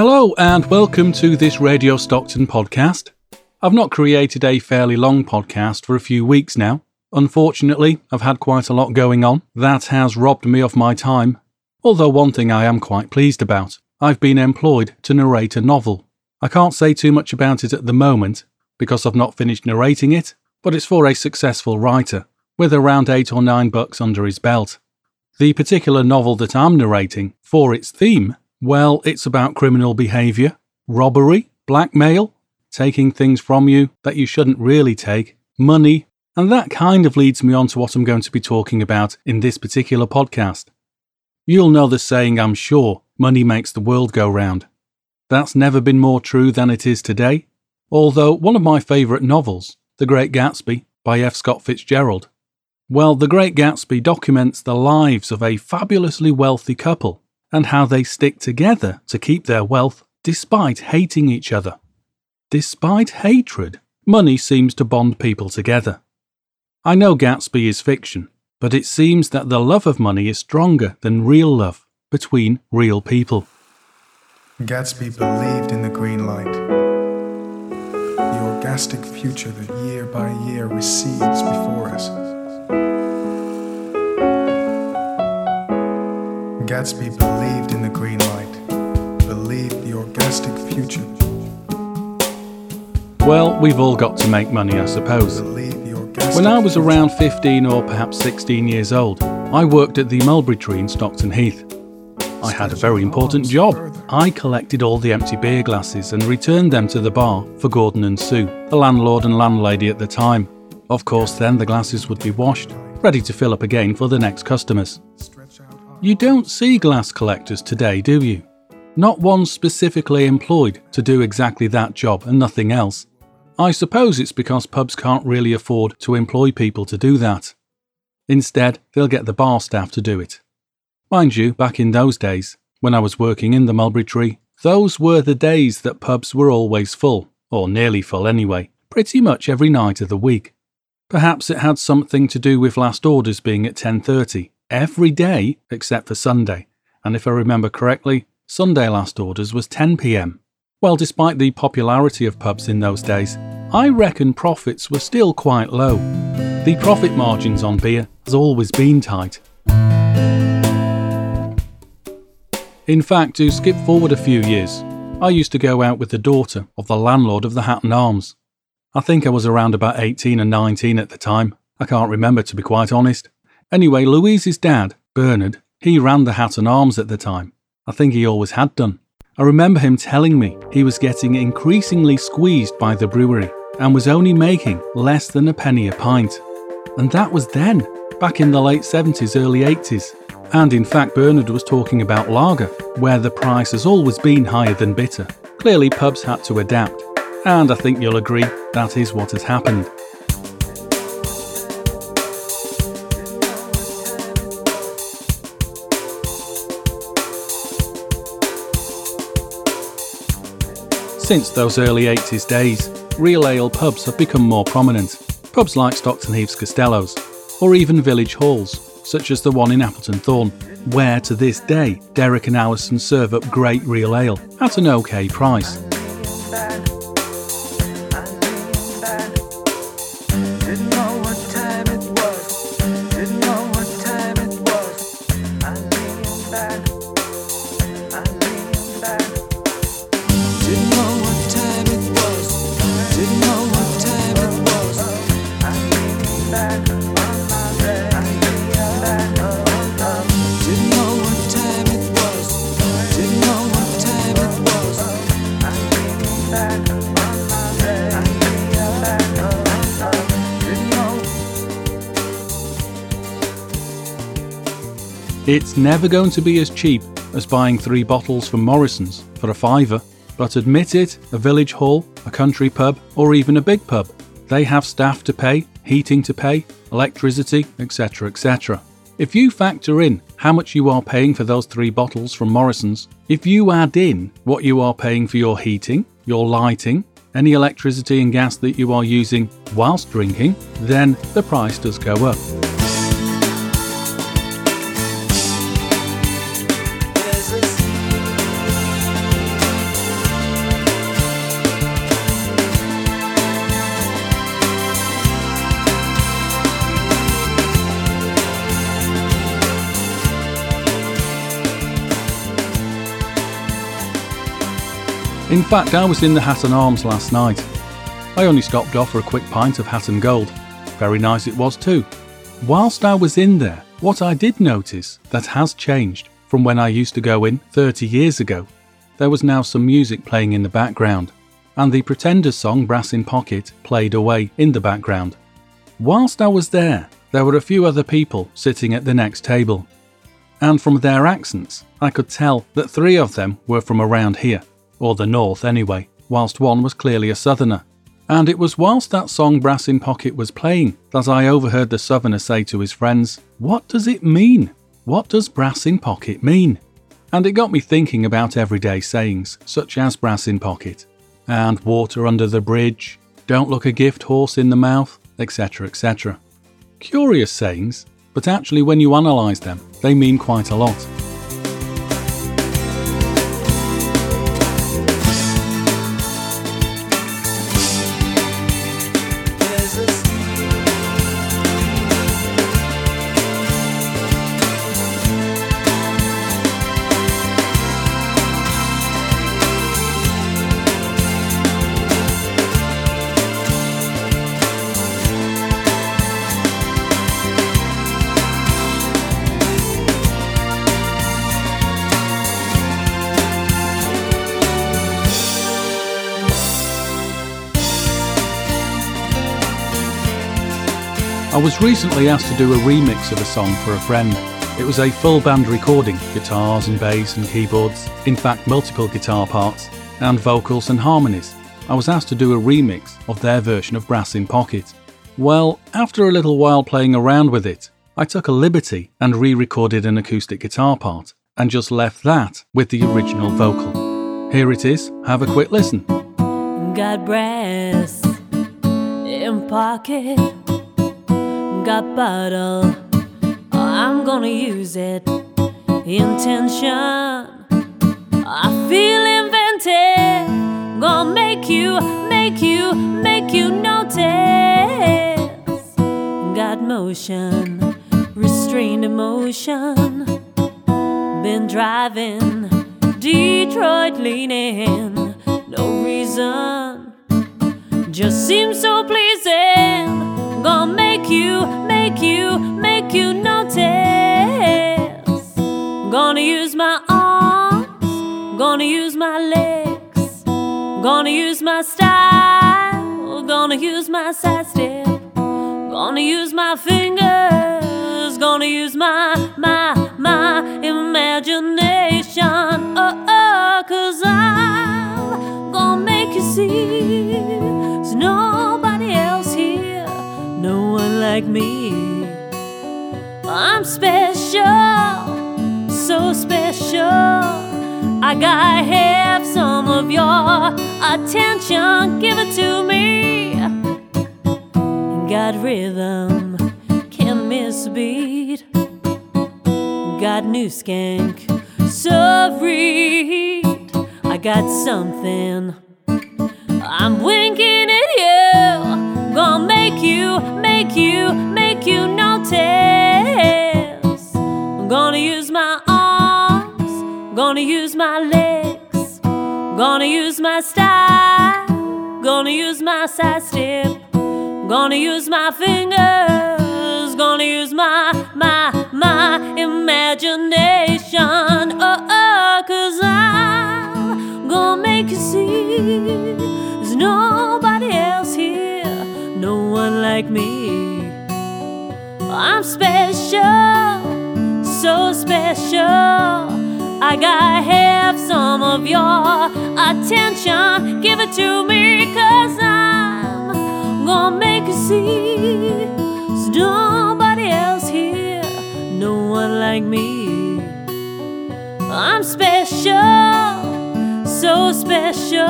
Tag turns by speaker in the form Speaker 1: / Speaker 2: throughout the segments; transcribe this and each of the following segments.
Speaker 1: Hello, and welcome to this Radio Stockton podcast. I've not created a fairly long podcast for a few weeks now. Unfortunately, I've had quite a lot going on. That has robbed me of my time. Although, one thing I am quite pleased about I've been employed to narrate a novel. I can't say too much about it at the moment because I've not finished narrating it, but it's for a successful writer with around eight or nine books under his belt. The particular novel that I'm narrating, for its theme, well, it's about criminal behaviour, robbery, blackmail, taking things from you that you shouldn't really take, money, and that kind of leads me on to what I'm going to be talking about in this particular podcast. You'll know the saying, I'm sure, money makes the world go round. That's never been more true than it is today, although one of my favourite novels, The Great Gatsby by F. Scott Fitzgerald, well, The Great Gatsby documents the lives of a fabulously wealthy couple and how they stick together to keep their wealth despite hating each other. Despite hatred, money seems to bond people together. I know Gatsby is fiction, but it seems that the love of money is stronger than real love between real people.
Speaker 2: Gatsby believed in the green light, the orgastic future that year by year recedes before us. Gatsby believed in the green light, believed the orgastic future.
Speaker 1: Well, we've all got to make money, I suppose. When I was around 15 or perhaps 16 years old, I worked at the Mulberry Tree in Stockton Heath. I had a very important job. I collected all the empty beer glasses and returned them to the bar for Gordon and Sue, the landlord and landlady at the time. Of course, then the glasses would be washed, ready to fill up again for the next customers. You don't see glass collectors today, do you? Not one specifically employed to do exactly that job and nothing else. I suppose it's because pubs can't really afford to employ people to do that. Instead, they'll get the bar staff to do it. Mind you, back in those days, when I was working in the Mulberry Tree, those were the days that pubs were always full, or nearly full anyway, pretty much every night of the week. Perhaps it had something to do with last orders being at 10:30 every day except for Sunday, and if I remember correctly, Sunday last orders was 10 pm. Well, despite the popularity of pubs in those days, I reckon profits were still quite low. The profit margins on beer has always been tight. In fact, to skip forward a few years, I used to go out with the daughter of the landlord of the Hatton Arms. I think I was around about 18 and 19 at the time. I can't remember to be quite honest. Anyway, Louise's dad, Bernard, he ran the Hatton Arms at the time. I think he always had done. I remember him telling me he was getting increasingly squeezed by the brewery and was only making less than a penny a pint. And that was then, back in the late 70s, early 80s. And in fact, Bernard was talking about lager, where the price has always been higher than bitter. Clearly, pubs had to adapt. And I think you'll agree that is what has happened. Since those early 80s days, real ale pubs have become more prominent. Pubs like Stockton Heath's Costello's, or even village halls, such as the one in Appleton Thorn, where to this day Derek and Allison serve up great real ale at an okay price. It's never going to be as cheap as buying three bottles from Morrison's for a fiver, but admit it, a village hall, a country pub, or even a big pub, they have staff to pay, heating to pay, electricity, etc. etc. If you factor in how much you are paying for those three bottles from Morrison's, if you add in what you are paying for your heating, your lighting, any electricity and gas that you are using whilst drinking, then the price does go up. Fact, I was in the Hatton Arms last night. I only stopped off for a quick pint of Hatton Gold. Very nice it was too. Whilst I was in there, what I did notice that has changed from when I used to go in 30 years ago. There was now some music playing in the background, and the Pretenders song Brass in Pocket played away in the background. Whilst I was there, there were a few other people sitting at the next table, and from their accents, I could tell that three of them were from around here, or the north anyway, whilst one was clearly a southerner. And it was whilst that song Brass in Pocket was playing that I overheard the southerner say to his friends, What does it mean? What does brass in pocket mean? And it got me thinking about everyday sayings, such as brass in pocket, and water under the bridge, don't look a gift horse in the mouth, etc., etc. Curious sayings, but actually, when you analyse them, they mean quite a lot. I was recently asked to do a remix of a song for a friend. It was a full band recording guitars and bass and keyboards, in fact, multiple guitar parts, and vocals and harmonies. I was asked to do a remix of their version of Brass in Pocket. Well, after a little while playing around with it, I took a liberty and re recorded an acoustic guitar part and just left that with the original vocal. Here it is, have a quick listen.
Speaker 3: Got brass in pocket got bottle. I'm gonna use it. Intention. I feel invented. Gonna make you, make you, make you notice. Got motion, restrained emotion. Been driving, Detroit leaning. No reason, just seems so pleasing. Gonna make you, make you, make you notice. Gonna use my arms, gonna use my legs, gonna use my style, gonna use my side step, gonna use my fingers, gonna use my, my, my imagination. Oh, oh, cause I'm gonna make you see there's nobody like me. I'm special, so special. I gotta have some of your attention. Give it to me. Got rhythm, can't miss a beat. Got new skank, so read. I got something. I'm winking at you. Gonna make you, you, make you notice. I'm gonna use my arms, gonna use my legs, gonna use my style, gonna use my side step, gonna use my fingers, gonna use my, my, my imagination. Oh, oh, cause I'm gonna make you see there's nobody else here, no one like me. Special. I gotta have some of your attention. Give it to me, cause I'm gonna make you see there's nobody else here, no one like me. I'm special, so special.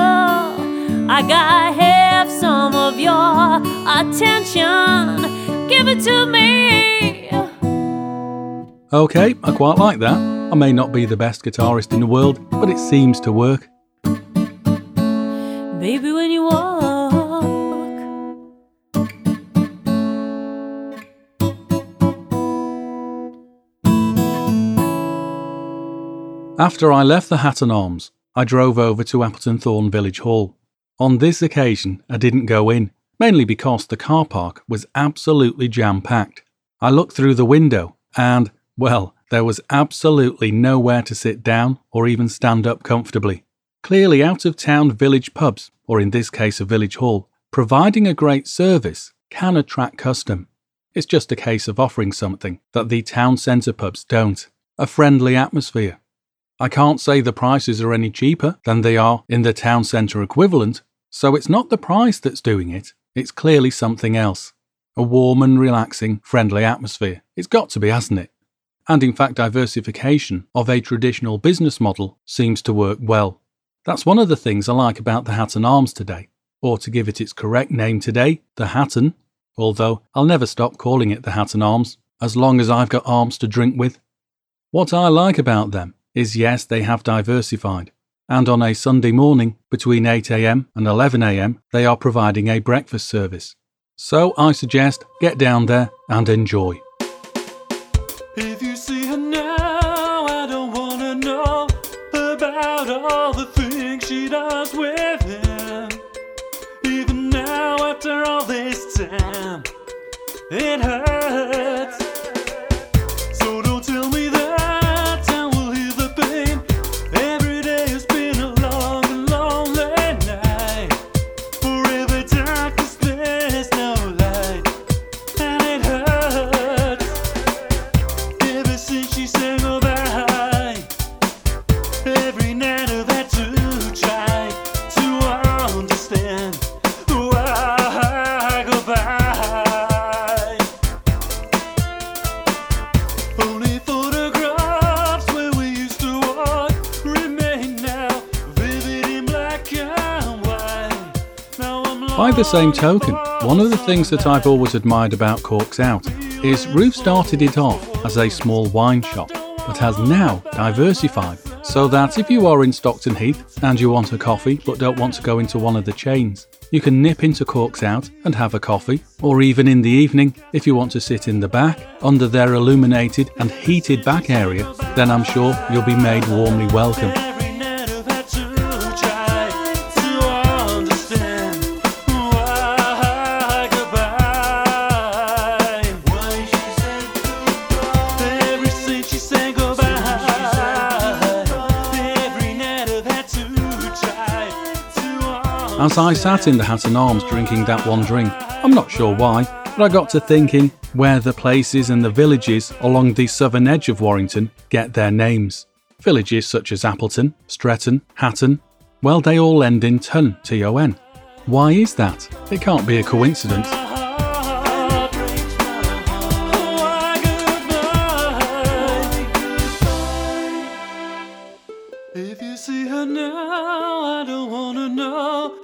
Speaker 3: I gotta have some of your attention. Give it to me.
Speaker 1: Okay, I quite like that. I may not be the best guitarist in the world, but it seems to work.
Speaker 3: Baby, when you walk,
Speaker 1: After I left the Hatton Arms, I drove over to Appleton Thorn Village Hall. On this occasion, I didn't go in, mainly because the car park was absolutely jam packed. I looked through the window and, well, there was absolutely nowhere to sit down or even stand up comfortably. Clearly, out of town village pubs, or in this case a village hall, providing a great service can attract custom. It's just a case of offering something that the town centre pubs don't a friendly atmosphere. I can't say the prices are any cheaper than they are in the town centre equivalent, so it's not the price that's doing it, it's clearly something else. A warm and relaxing, friendly atmosphere. It's got to be, hasn't it? And in fact, diversification of a traditional business model seems to work well. That's one of the things I like about the Hatton Arms today, or to give it its correct name today, the Hatton, although I'll never stop calling it the Hatton Arms, as long as I've got arms to drink with. What I like about them is yes, they have diversified, and on a Sunday morning between 8am and 11am, they are providing a breakfast service. So I suggest get down there and enjoy.
Speaker 4: If you see her now, I don't wanna know about all the things she does with him. Even now, after all this time, it hurts. The
Speaker 1: same token, one of the things that I've always admired about Corks Out is Roof started it off as a small wine shop, but has now diversified so that if you are in Stockton Heath and you want a coffee but don't want to go into one of the chains, you can nip into Corks Out and have a coffee, or even in the evening, if you want to sit in the back under their illuminated and heated back area, then I'm sure you'll be made warmly welcome. As I sat in the Hatton Arms drinking that one drink, I'm not sure why, but I got to thinking where the places and the villages along the southern edge of Warrington get their names. Villages such as Appleton, Stretton, Hatton, well, they all end in ton, T O N. Why is that? It can't be a coincidence.
Speaker 4: If you see her now, I don't wanna know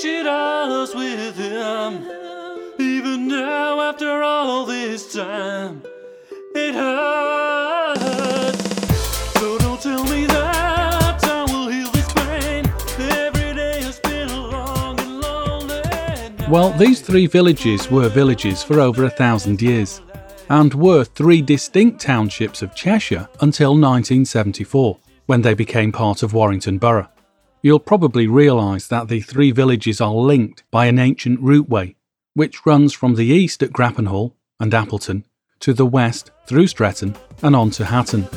Speaker 4: she does with him. Even now, after all this time, it hurts. So don't tell me that will heal this pain. Every day has been a long and lonely night.
Speaker 1: Well, these three villages were villages for over a thousand years, and were three distinct townships of Cheshire until 1974, when they became part of Warrington Borough. You'll probably realise that the three villages are linked by an ancient routeway, which runs from the east at Grappenhall and Appleton to the west through Stretton and on to Hatton.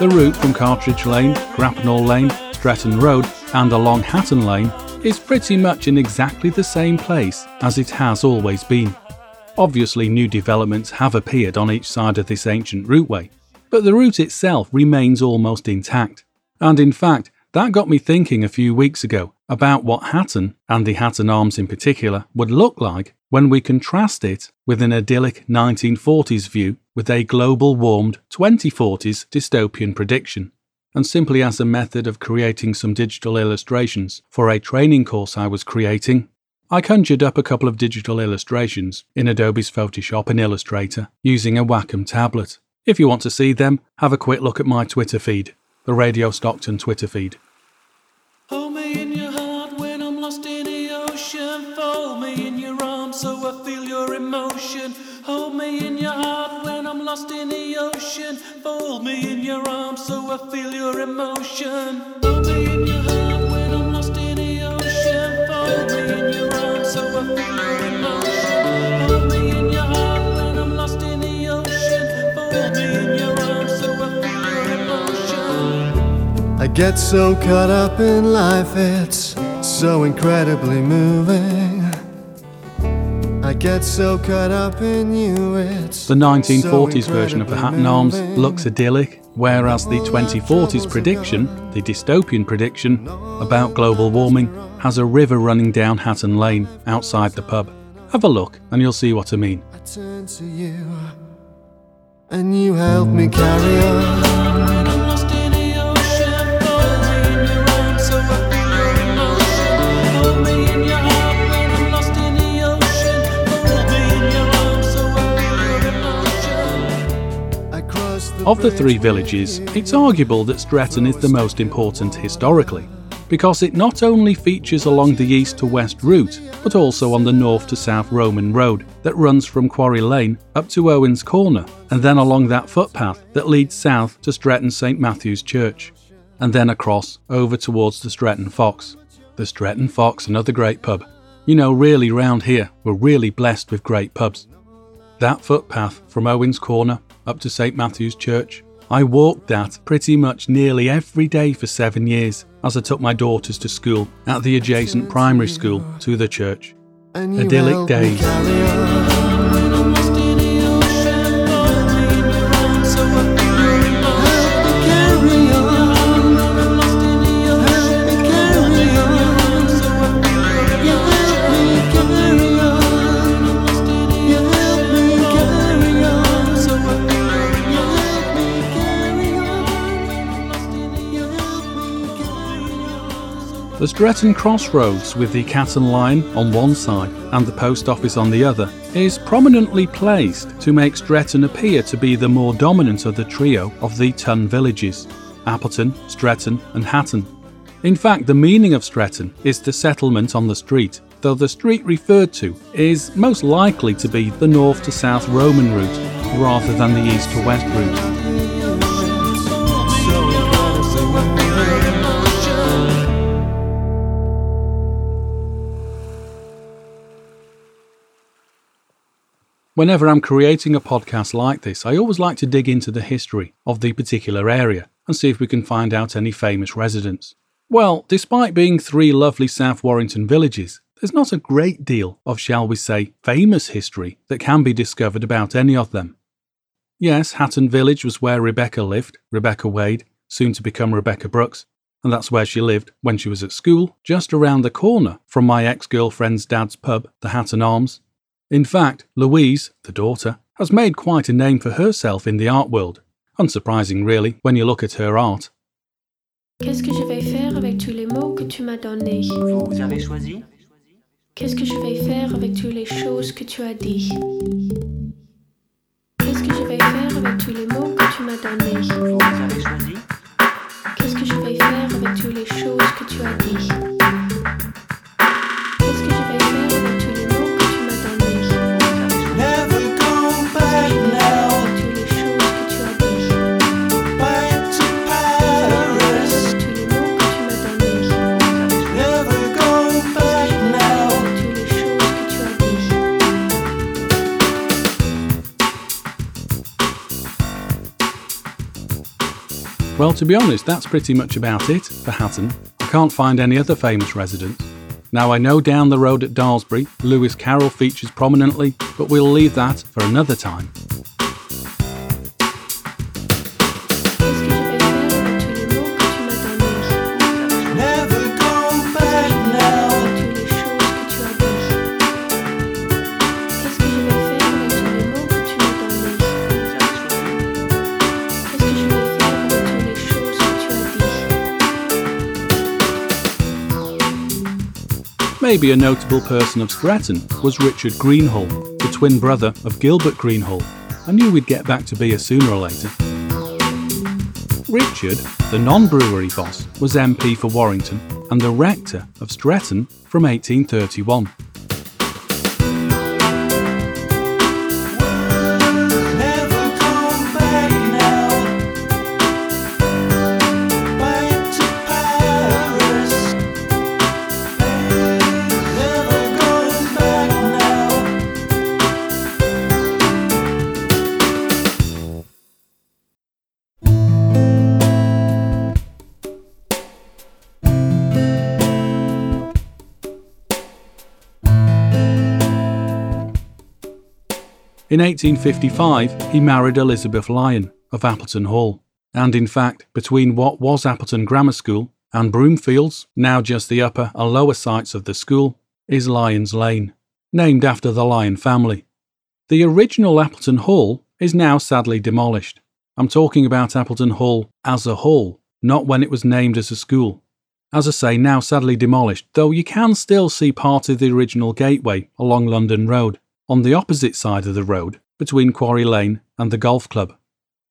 Speaker 1: The route from Cartridge Lane, Grappenhall Lane, Stretton Road, and along Hatton Lane is pretty much in exactly the same place as it has always been. Obviously, new developments have appeared on each side of this ancient routeway, but the route itself remains almost intact. And in fact, that got me thinking a few weeks ago about what Hatton, and the Hatton Arms in particular, would look like when we contrast it with an idyllic 1940s view with a global warmed 2040s dystopian prediction. And simply as a method of creating some digital illustrations for a training course I was creating, I conjured up a couple of digital illustrations in Adobe's Photoshop and Illustrator using a Wacom tablet. If you want to see them, have a quick look at my Twitter feed, the Radio Stockton Twitter feed.
Speaker 4: Lost in the ocean. Fold me in your arms so I feel your emotion. Hold me in your heart when I'm lost in the ocean. Fold me in your arms so I feel your emotion. Me in your heart when I'm lost in the ocean. Fold me in your arms so I feel your emotion.
Speaker 5: I get so caught up in life, it's so incredibly moving. I get so caught up in you, it's
Speaker 1: The 1940s
Speaker 5: so
Speaker 1: version of the Hatton Arms looks idyllic, whereas the 2040s prediction, the dystopian prediction about global warming, has a river running down Hatton Lane outside the pub. Have a look and you'll see what I mean.
Speaker 5: I turn to you, and you help me carry on.
Speaker 1: Of the three villages, it's arguable that Stretton is the most important historically, because it not only features along the east to west route, but also on the north to south Roman road that runs from Quarry Lane up to Owen's Corner, and then along that footpath that leads south to Stretton St Matthew's Church, and then across over towards the Stretton Fox. The Stretton Fox, another great pub. You know, really round here, we're really blessed with great pubs. That footpath from Owen's Corner up to St Matthew's Church, I walked that pretty much nearly every day for seven years as I took my daughters to school at the adjacent primary school to the church. idyllic days.
Speaker 4: The
Speaker 1: Stretton Crossroads, with the Cat and Lion on one side and the post office on the other, is prominently placed to make Stretton appear to be the more dominant of the trio of the Tun villages Appleton, Stretton, and Hatton. In fact, the meaning of Stretton is the settlement on the street, though the street referred to is most likely to be the north to south Roman route rather than the east to west route. Whenever I'm creating a podcast like this, I always like to dig into the history of the particular area and see if we can find out any famous residents. Well, despite being three lovely South Warrington villages, there's not a great deal of, shall we say, famous history that can be discovered about any of them. Yes, Hatton Village was where Rebecca lived, Rebekah Wade, soon to become Rebekah Brooks, and that's where she lived when she was at school, just around the corner from my ex girlfriend's dad's pub, the Hatton Arms. In fact, Louise, the daughter, has made quite a name for herself in the art world. Unsurprising, really, when you look at her art.
Speaker 6: Qu'est-ce que je vais faire avec tous les mots que tu m'as donnés?
Speaker 7: Vous avez choisi?
Speaker 6: Qu'est-ce que je vais faire avec toutes les choses que tu as dit Qu'est-ce que je vais faire avec tous les mots que tu m'as donnés?
Speaker 7: Vous avez choisi?
Speaker 6: Qu'est-ce que je vais faire avec toutes les choses que tu as dit
Speaker 1: Well, to be honest, that's pretty much about it for Hatton. I can't find any other famous residents. Now, I know down the road at Daresbury, Lewis Carroll features prominently, but we'll leave that for another time. Maybe a notable person of Stretton was Richard Greenall, the twin brother of Gilbert Greenall, I knew we'd get back to beer sooner or later. Richard, the non brewery boss, was MP for Warrington and the rector of Stretton from 1831. In 1855, he married Elizabeth Lyon of Appleton Hall, and in fact, between what was Appleton Grammar School and Broomfields, now just the upper and lower sites of the school, is Lyons Lane, named after the Lyon family. The original Appleton Hall is now sadly demolished. I'm talking about Appleton Hall as a hall, not when it was named as a school. As I say, now sadly demolished, though you can still see part of the original gateway along London Road, on the opposite side of the road, between Quarry Lane and the golf club.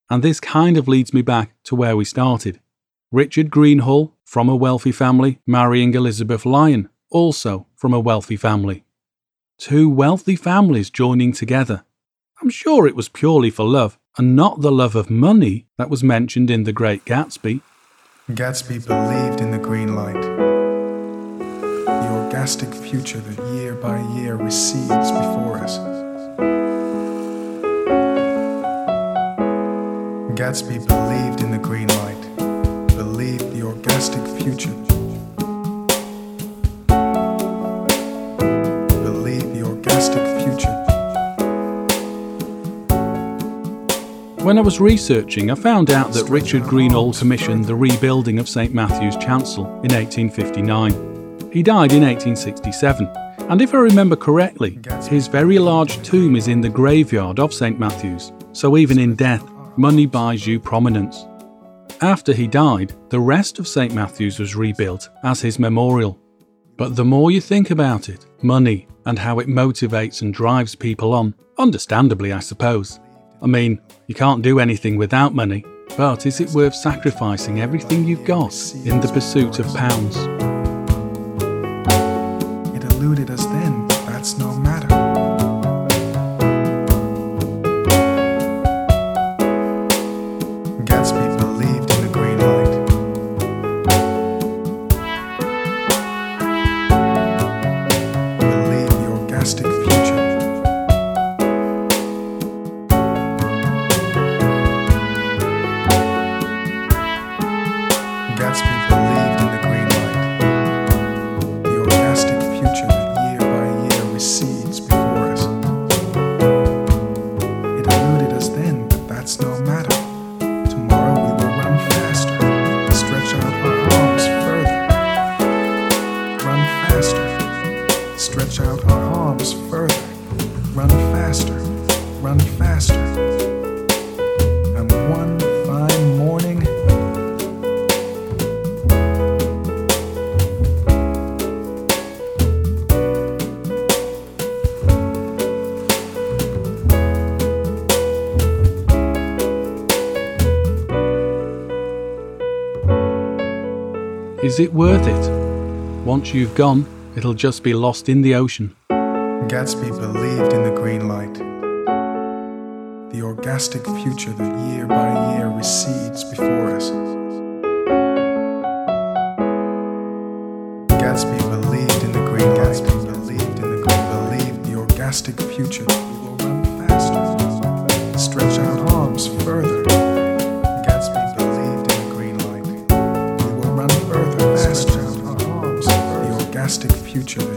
Speaker 1: And this kind of leads me back to where we started. Richard Greenall, from a wealthy family, marrying Elizabeth Lyon, also from a wealthy family. Two wealthy families joining together. I'm sure it was purely for love, and not the love of money that was mentioned in The Great Gatsby.
Speaker 2: Gatsby believed in the green light. The future that year by year recedes before us. Gatsby believed in the green light, believed the orgastic future. Believed the orgastic future.
Speaker 1: When I was researching, I found out that Richard Greenall commissioned the rebuilding of St Matthew's Chancel in 1859. He died in 1867, and if I remember correctly, his very large tomb is in the graveyard of St Matthew's, so even in death, money buys you prominence. After he died, the rest of St Matthew's was rebuilt as his memorial. But the more you think about it, money and how it motivates and drives people on, understandably, I suppose. I mean, you can't do anything without money, but is it worth sacrificing everything you've got in the pursuit of pounds?
Speaker 2: It eluded us then, that's no matter.
Speaker 1: Is it worth it? Once you've gone, it'll just be lost in the ocean.
Speaker 2: Gatsby believed in the green light. The orgastic future that year by year recedes before us. Future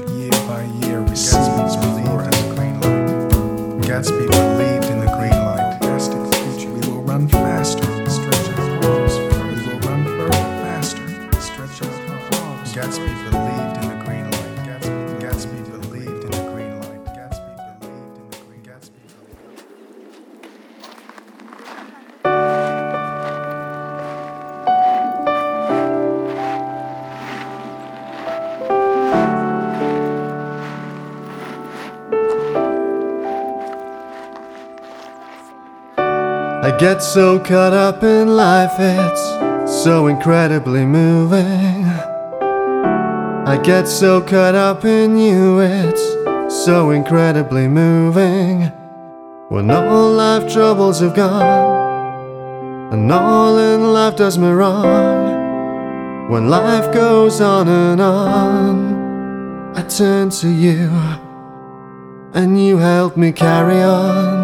Speaker 5: get so caught up in life, it's so incredibly moving. I get so caught up in you, it's so incredibly moving. When all life troubles have gone, and all in life does me wrong. When life goes on and on, I turn to you, and you help me carry on.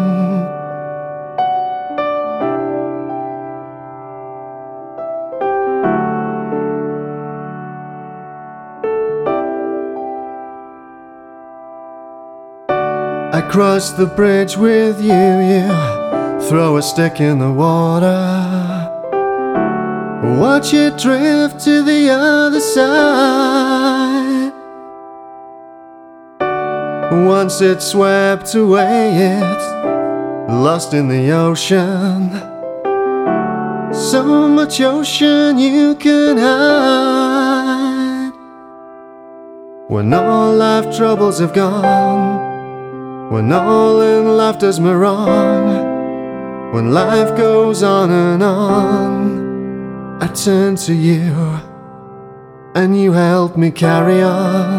Speaker 5: Cross the bridge with you, you throw a stick in the water. Watch it drift to the other side. Once it's swept away, it's lost in the ocean. So much ocean you can hide. When all life troubles have gone. When all in life does me wrong, when life goes on and on, I turn to you, and you help me carry on.